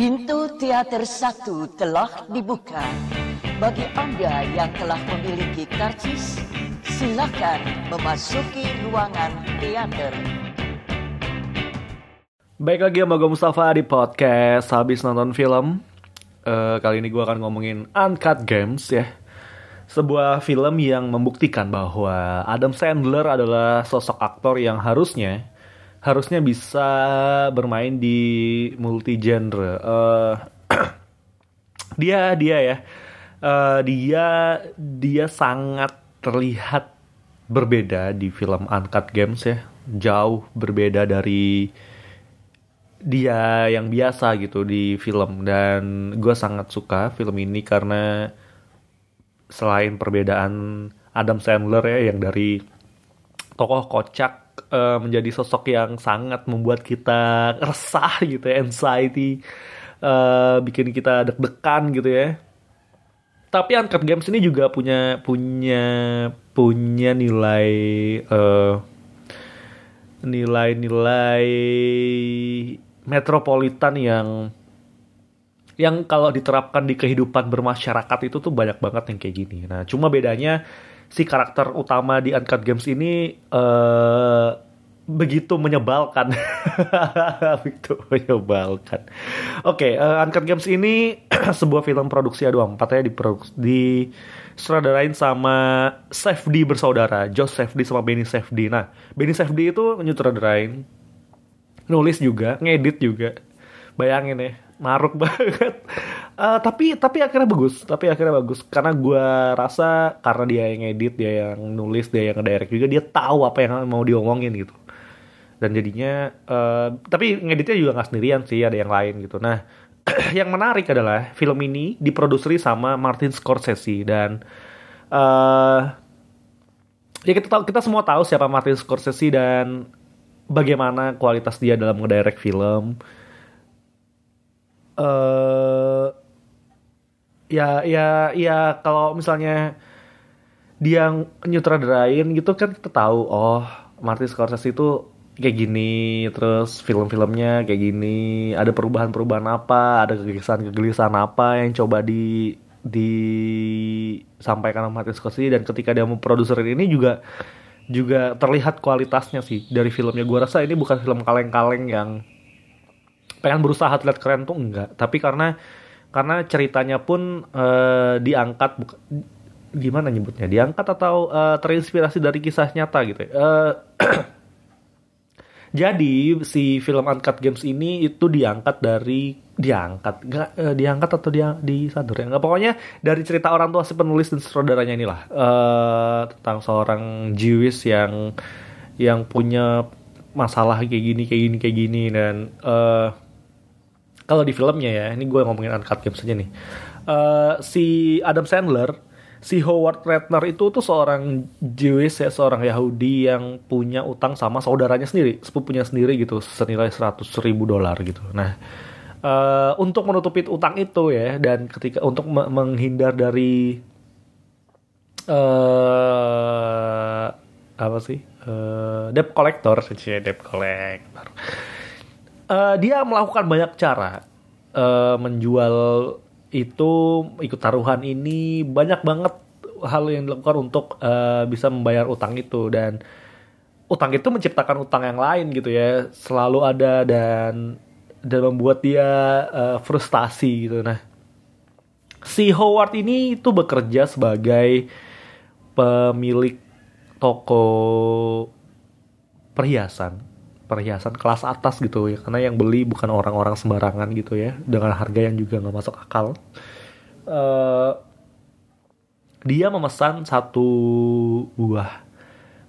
Pintu teater satu telah dibuka. Bagi Anda yang telah memiliki karcis, silakan memasuki ruangan teater. Baik lagi sama gue Mustafa di podcast habis nonton film. Eh, kali ini gue akan ngomongin Uncut Games ya. Sebuah film yang membuktikan bahwa Adam Sandler adalah sosok aktor yang harusnya harusnya bisa bermain di multi genre. Eh, dia dia ya, Eh, dia dia sangat terlihat berbeda di film Uncut Games ya, jauh berbeda dari dia yang biasa gitu di film. Dan gue sangat suka film ini karena selain perbedaan Adam Sandler ya yang dari tokoh kocak eh, menjadi sosok yang sangat membuat kita resah gitu ya anxiety eh, bikin kita deg-degan gitu ya tapi Uncut Games ini juga punya punya punya nilai eh, nilai-nilai metropolitan yang yang kalau diterapkan di kehidupan bermasyarakat itu tuh banyak banget yang kayak gini. Nah, cuma bedanya si karakter utama di Uncut Games ini eh begitu menyebalkan. begitu menyebalkan. Oke, eh, Uncut Games ini sebuah film produksi A24 ya di di sutradarain sama Safdie bersaudara, Josh Safdie sama Benny Safdie. Nah, Benny Safdie itu nyutradarain, nulis juga, ngedit juga. Bayangin ya, maruk banget. Eh, tapi tapi akhirnya bagus, tapi akhirnya bagus karena gue rasa karena dia yang ngedit, dia yang nulis, dia yang ngedirect juga, dia tahu apa yang mau diomongin gitu. Dan jadinya, eh, tapi ngeditnya juga nggak sendirian sih, ada yang lain gitu. Nah, yang menarik adalah film ini diproduseri sama Martin Scorsese dan eh ya kita tahu kita semua tahu siapa Martin Scorsese dan bagaimana kualitas dia dalam ngedirect film. Eh ya ya ya kalau misalnya dia nyutradarain gitu kan kita tahu oh Martin Scorsese itu kayak gini terus film-filmnya kayak gini ada perubahan-perubahan apa ada kegelisahan-kegelisahan apa yang coba di disampaikan sama Martin Scorsese dan ketika dia memproduserin ini juga juga terlihat kualitasnya sih dari filmnya. Gue rasa ini bukan film kaleng-kaleng yang pengen berusaha terlihat keren tuh enggak. Tapi karena karena ceritanya pun eh, diangkat buka- gimana nyebutnya? Diangkat atau eh, terinspirasi dari kisah nyata gitu ya. Eh, jadi si film Uncut Games ini itu diangkat dari diangkat nggak eh, diangkat atau dia disadur ya? Nggak pokoknya dari cerita orang tua si penulis dan saudaranya inilah eh tentang seorang Jewish yang yang punya masalah kayak gini kayak gini kayak gini dan eh kalau di filmnya ya, ini gue ngomongin Uncut Games aja nih. Eh, si Adam Sandler, si Howard Ratner itu tuh seorang Jewish ya, seorang Yahudi yang punya utang sama saudaranya sendiri, sepupunya sendiri gitu, senilai 100 ribu dolar gitu. Nah, eh, untuk menutupi utang itu ya, dan ketika untuk me- menghindar dari eh apa sih Eh, debt collector, sih debt collector eh, dia melakukan banyak cara. Eh, menjual itu ikut taruhan ini banyak banget hal yang dilakukan untuk eh, bisa membayar utang itu. Dan utang itu menciptakan utang yang lain gitu ya selalu ada dan dan membuat dia eh, frustasi gitu. Nah si Howard ini itu bekerja sebagai pemilik toko perhiasan perhiasan kelas atas gitu ya. Karena yang beli bukan orang-orang sembarangan gitu ya. Dengan harga yang juga nggak masuk akal. Eh, dia memesan satu buah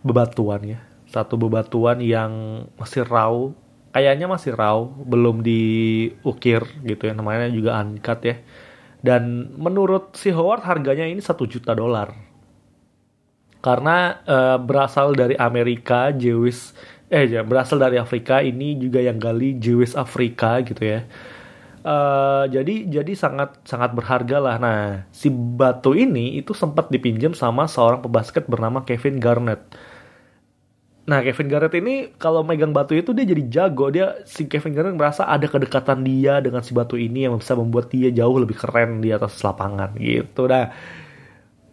bebatuan ya. Satu bebatuan yang masih raw. Kayaknya masih raw belum diukir gitu ya. Namanya juga uncut ya. Dan menurut si Howard harganya ini satu juta dolar. Karena eh, berasal dari Amerika Jewish eh ya, berasal dari Afrika ini juga yang gali Jewish Afrika gitu ya Eh, jadi jadi sangat sangat berharga lah nah si batu ini itu sempat dipinjam sama seorang pebasket bernama Kevin Garnett Nah Kevin Garnett ini kalau megang batu itu dia jadi jago. Dia si Kevin Garnett merasa ada kedekatan dia dengan si batu ini yang bisa membuat dia jauh lebih keren di atas lapangan gitu. Nah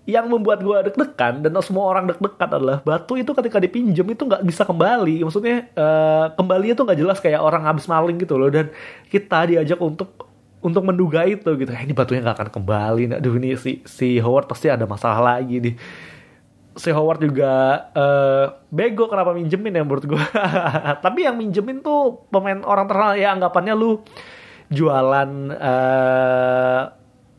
yang membuat gue deg-degan dan semua orang deg-degan adalah batu itu ketika dipinjam itu nggak bisa kembali. Maksudnya uh, kembali itu nggak jelas kayak orang habis maling gitu loh. Dan kita diajak untuk untuk menduga itu gitu. Eh, ini batunya nggak akan kembali. Aduh ini si si Howard pasti ada masalah lagi nih si Howard juga uh, bego kenapa minjemin ya menurut gue. Tapi yang minjemin tuh pemain orang terkenal ya anggapannya lu jualan uh,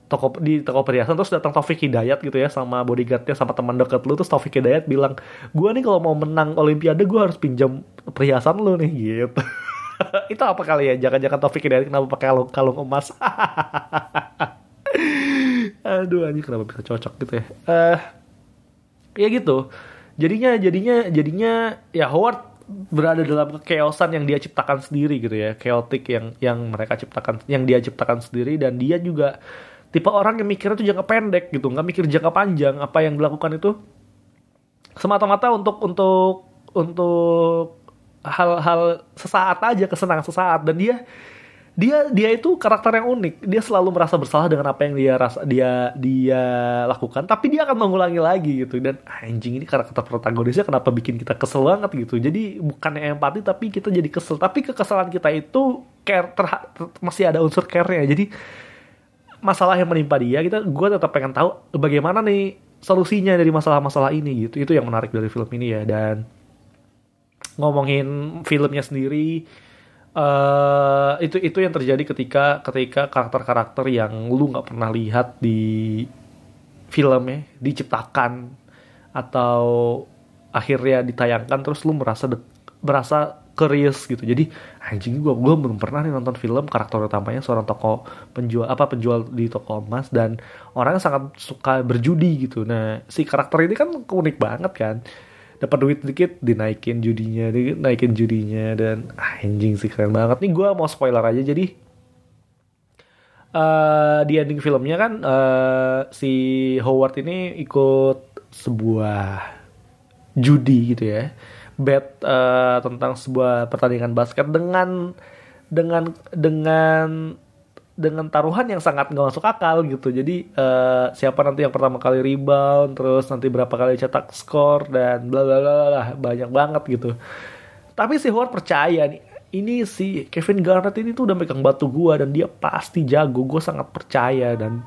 toko di toko perhiasan terus datang Taufik Hidayat gitu ya sama bodyguardnya sama teman deket lu terus Taufik Hidayat bilang gue nih kalau mau menang Olimpiade gue harus pinjam perhiasan lu nih gitu. itu apa kali ya? Jangan-jangan Taufik Hidayat kenapa pakai kalung kalung emas? Aduh anjing kenapa bisa cocok gitu ya? Uh, ya gitu. Jadinya jadinya jadinya ya Howard berada dalam keosan yang dia ciptakan sendiri gitu ya. Chaotic yang yang mereka ciptakan yang dia ciptakan sendiri dan dia juga tipe orang yang mikirnya tuh jangka pendek gitu nggak mikir jangka panjang apa yang dilakukan itu semata-mata untuk untuk untuk hal-hal sesaat aja kesenangan sesaat. Dan dia dia dia itu karakter yang unik. Dia selalu merasa bersalah dengan apa yang dia rasa dia dia lakukan tapi dia akan mengulangi lagi gitu. Dan anjing ini karakter protagonisnya kenapa bikin kita kesel banget? gitu. Jadi bukannya empati tapi kita jadi kesel. Tapi kekesalan kita itu care masih ada unsur care-nya. Jadi masalah yang menimpa dia kita gue tetap pengen tahu bagaimana nih solusinya dari masalah-masalah ini gitu. Itu yang menarik dari film ini ya. Dan ngomongin filmnya sendiri uh, itu itu yang terjadi ketika ketika karakter-karakter yang lu nggak pernah lihat di filmnya diciptakan atau akhirnya ditayangkan terus lu merasa merasa curious gitu. Jadi anjing gue gue belum pernah nih nonton film karakter utamanya seorang toko penjual apa penjual di toko emas dan orang yang sangat suka berjudi gitu. Nah si karakter ini kan unik banget kan. Dapat duit dikit dinaikin judinya dinaikin judinya dan anjing sih keren banget. Nih gue mau spoiler aja jadi uh, di ending filmnya kan uh, si Howard ini ikut sebuah judi gitu ya bet uh, tentang sebuah pertandingan basket dengan dengan dengan dengan taruhan yang sangat nggak masuk akal gitu. Jadi uh, siapa nanti yang pertama kali rebound, terus nanti berapa kali cetak skor dan bla bla bla banyak banget gitu. Tapi si Howard percaya nih, ini si Kevin Garnett ini tuh udah megang batu gua dan dia pasti jago. Gue sangat percaya dan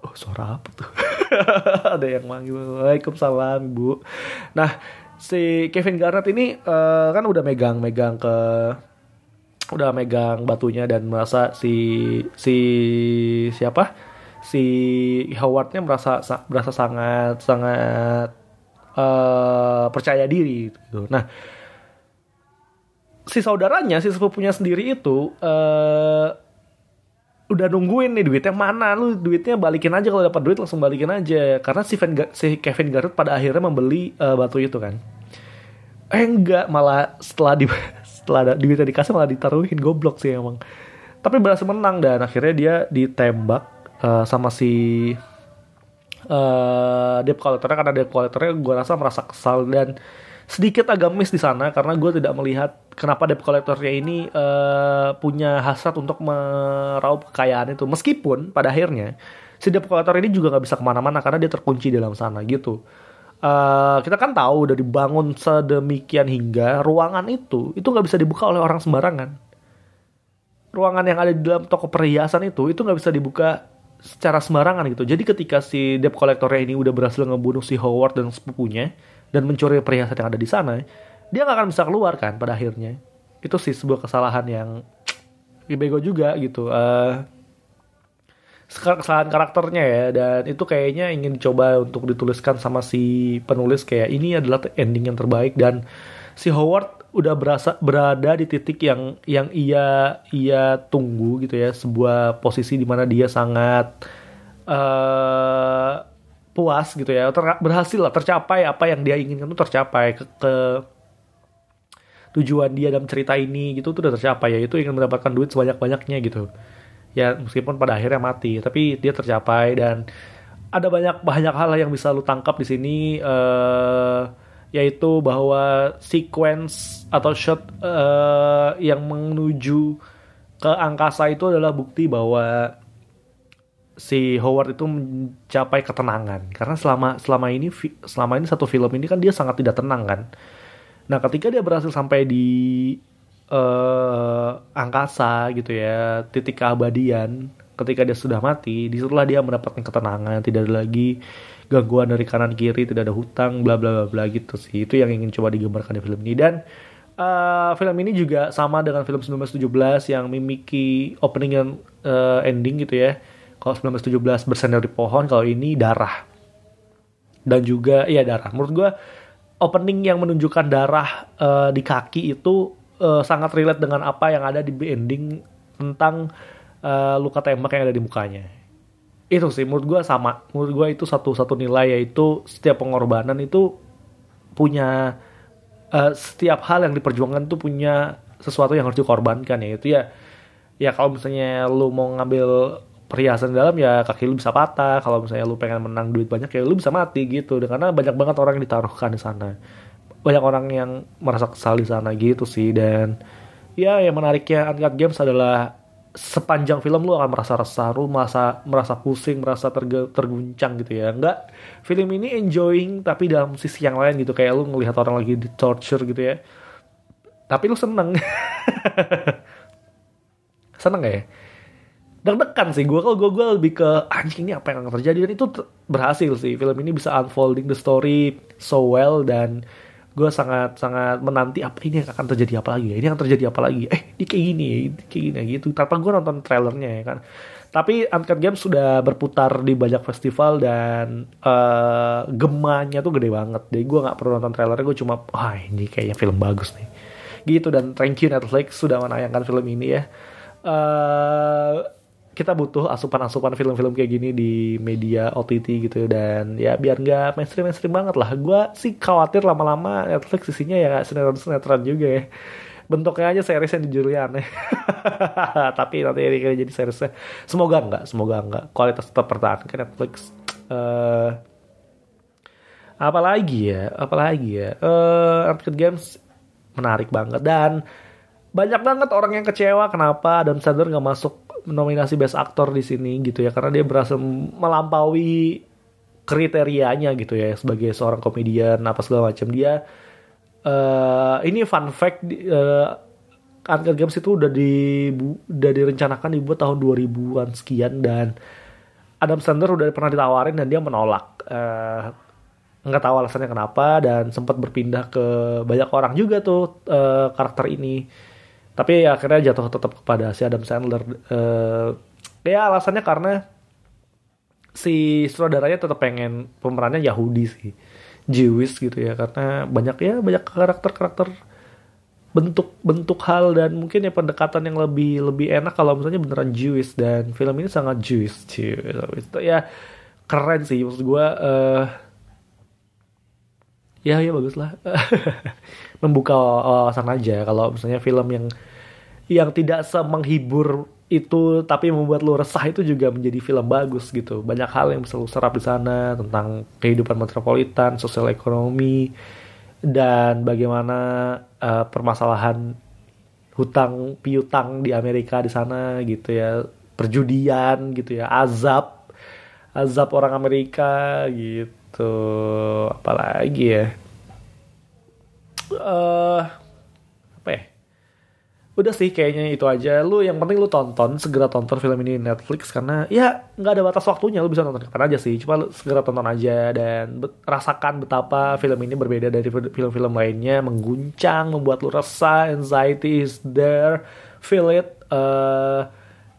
Oh, suara apa tuh? Ada yang manggil. Waalaikumsalam, Ibu. Nah, si Kevin Garnett ini uh, kan udah megang-megang ke udah megang batunya dan merasa si si siapa si Howardnya merasa merasa sangat sangat uh, percaya diri gitu. Nah si saudaranya si sepupunya sendiri itu uh, udah nungguin nih duitnya mana? Lu duitnya balikin aja kalau dapat duit langsung balikin aja. Karena si, Van, si Kevin Garrett pada akhirnya membeli uh, batu itu kan. Eh enggak malah setelah di setelah duitnya dikasih malah ditaruhin. Goblok sih emang. Tapi berhasil menang dan akhirnya dia ditembak uh, sama si uh, debt collectornya. Karena debt collectornya gue rasa merasa kesal dan sedikit agak miss di sana karena gue tidak melihat kenapa debt collectornya ini uh, punya hasrat untuk meraup kekayaan itu meskipun pada akhirnya si debt collector ini juga nggak bisa ke mana-mana karena dia terkunci di dalam sana gitu uh, kita kan tahu udah dibangun sedemikian hingga ruangan itu itu nggak bisa dibuka oleh orang sembarangan. Ruangan yang ada di dalam toko perhiasan itu itu nggak bisa dibuka secara sembarangan gitu. Jadi ketika si debt collectornya ini udah berhasil ngebunuh si Howard dan sepupunya dan mencuri perhiasan yang ada di sana, dia nggak akan bisa keluar kan pada akhirnya. Itu sih sebuah kesalahan yang bego juga gitu. Uh, kesalahan karakternya ya dan itu kayaknya ingin dicoba untuk dituliskan sama si penulis kayak ini adalah ending yang terbaik dan si Howard udah berasa berada di titik yang yang ia ia tunggu gitu ya. Sebuah posisi di mana dia sangat uh, puas gitu ya. Ter, berhasil lah tercapai apa yang dia inginkan itu tercapai. Ke, ke tujuan dia dalam cerita ini gitu tuh udah tercapai ya. Itu ingin mendapatkan duit sebanyak banyaknya gitu. Ya meskipun pada akhirnya mati tapi dia tercapai dan ada banyak banyak hal yang bisa lu tangkap di sini uh, yaitu bahwa sequence atau shot uh, yang menuju ke angkasa itu adalah bukti bahwa si Howard itu mencapai ketenangan karena selama selama ini selama ini satu film ini kan dia sangat tidak tenang kan. Nah, ketika dia berhasil sampai di uh, angkasa gitu ya, titik keabadian, ketika dia sudah mati, di situlah dia mendapatkan ketenangan, tidak ada lagi gangguan dari kanan kiri, tidak ada hutang, bla bla bla bla gitu sih. Itu yang ingin coba digambarkan di film ini dan uh, film ini juga sama dengan film 1917 yang mimiki opening dan uh, ending gitu ya. Kalau 1917 bersandar di pohon, kalau ini darah. Dan juga iya darah. Menurut gue opening yang menunjukkan darah uh, di kaki itu uh, sangat relate dengan apa yang ada di ending tentang uh, luka tembak yang ada di mukanya. Itu sih menurut gue sama. Menurut gue itu satu-satu nilai yaitu setiap pengorbanan itu punya uh, setiap hal yang diperjuangkan itu punya sesuatu yang harus dikorbankan ya itu ya ya kalau misalnya lu mau ngambil perhiasan dalam ya kaki lu bisa patah. Kalau misalnya lu pengen menang duit banyak ya lu bisa mati gitu. Karena banyak banget orang yang ditaruhkan di sana. Banyak orang yang merasa kesal di sana gitu sih. Dan ya yang menariknya Uncut Games adalah sepanjang film lu akan merasa resah, lu merasa merasa pusing, merasa terge, terguncang gitu ya. Enggak, film ini enjoying tapi dalam sisi yang lain gitu kayak lu ngelihat orang lagi di torture gitu ya. Tapi lu seneng. seneng ya? Deg-degan sih gue kalau gue lebih ke anjing ini apa yang terjadi dan itu berhasil sih film ini bisa unfolding the story so well dan gue sangat sangat menanti apa ini yang akan terjadi apa lagi ya ini akan terjadi apa lagi eh ini kayak gini ya kayak gini gitu. Tanpa gue nonton trailernya ya kan. Tapi Uncut Games sudah berputar di banyak festival dan uh, gemanya tuh gede banget. Jadi gue nggak perlu nonton trailernya gue cuma wah ini kayaknya film bagus nih. Gitu dan thank you Netflix sudah menayangkan film ini ya. Uh, kita butuh asupan-asupan film-film kayak gini di media OTT gitu dan ya biar nggak mainstream mainstream banget lah. Gue sih khawatir lama-lama Netflix isinya ya sinetron sinetron juga ya. Bentuknya aja series yang dijuluki aneh tapi nanti ini jadi seriesnya. Semoga enggak semoga enggak kualitas tetap pertahankan Netflix. Uh, apalagi ya apalagi ya. Uh, Uncut Games menarik banget. Dan banyak banget orang yang kecewa kenapa Adam Sandler nggak masuk nominasi best actor di sini gitu ya karena dia berhasil melampaui kriterianya gitu ya sebagai seorang komedian apa segala macam. Dia uh, ini fun fact uh, Uncut Games itu udah di udah direncanakan dibuat tahun 2000-an sekian dan Adam Sandler udah pernah ditawarin dan dia menolak. Uh, nggak tahu alasannya kenapa dan sempat berpindah ke banyak orang juga tuh uh, karakter ini tapi akhirnya jatuh tetap kepada si Adam Sandler. Uh, ya alasannya karena si sutradaranya tetap pengen pemerannya Yahudi sih. Jewish gitu ya karena banyak ya banyak karakter-karakter bentuk-bentuk hal dan mungkin ya pendekatan yang lebih lebih enak kalau misalnya beneran Jewish. Dan film ini sangat Jewish Jewish itu ya keren sih maksud gue uh, ya ya bagus lah membuka wawasan aja kalau misalnya film yang yang tidak semenghibur itu tapi membuat lo resah itu juga menjadi film bagus gitu. Banyak hal yang bisa lo serap di sana tentang kehidupan metropolitan sosial ekonomi dan bagaimana uh, permasalahan hutang piutang di Amerika di sana gitu ya. Perjudian gitu ya. Azab. Azab orang Amerika gitu. Apalagi ya? Uh, udah sih kayaknya itu aja. Lu yang penting lu tonton segera tonton film ini di Netflix karena ya nggak ada batas waktunya. Lu bisa nonton kapan aja sih cuma lu segera tonton aja dan be rasakan betapa film ini berbeda dari film-film lainnya. Mengguncang membuat lu resah anxiety is there feel it uh,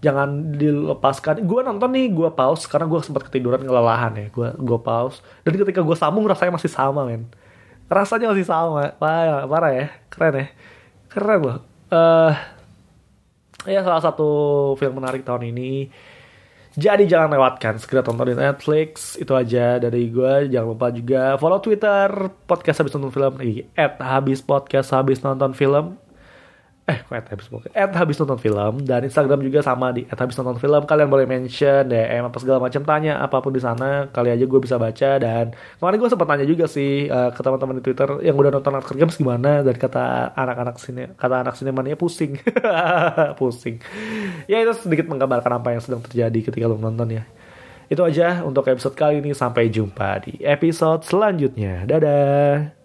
jangan dilepaskan. Gue nonton nih gue pause karena gue sempat ketiduran kelelahan ya. Gue gue pause. Dan ketika gue sambung rasanya masih sama men. Rasanya masih sama. Parah, parah ya. Keren ya. Keren loh uh, ya salah satu film menarik tahun ini. Jadi jangan lewatkan segera tonton di Netflix. Itu aja dari gue jangan lupa juga follow Twitter podcast habis nonton film. Di habis podcast habis nonton film eh kok at habis at habis nonton film dan Instagram juga sama di at habis nonton film. Kalian boleh mention DM apa segala macam. Tanya apa pun di sana kali aja gue bisa baca. Dan kemarin gue sempat tanya juga sih uh, ke teman-teman di Twitter yang udah nonton Hunger Games gimana. Dan kata anak-anak sini kata anak sinemania pusing. Pusing. Ya itu sedikit menggambarkan apa yang sedang terjadi ketika lo nonton ya. Itu aja untuk episode kali ini. Sampai jumpa di episode selanjutnya. Dadah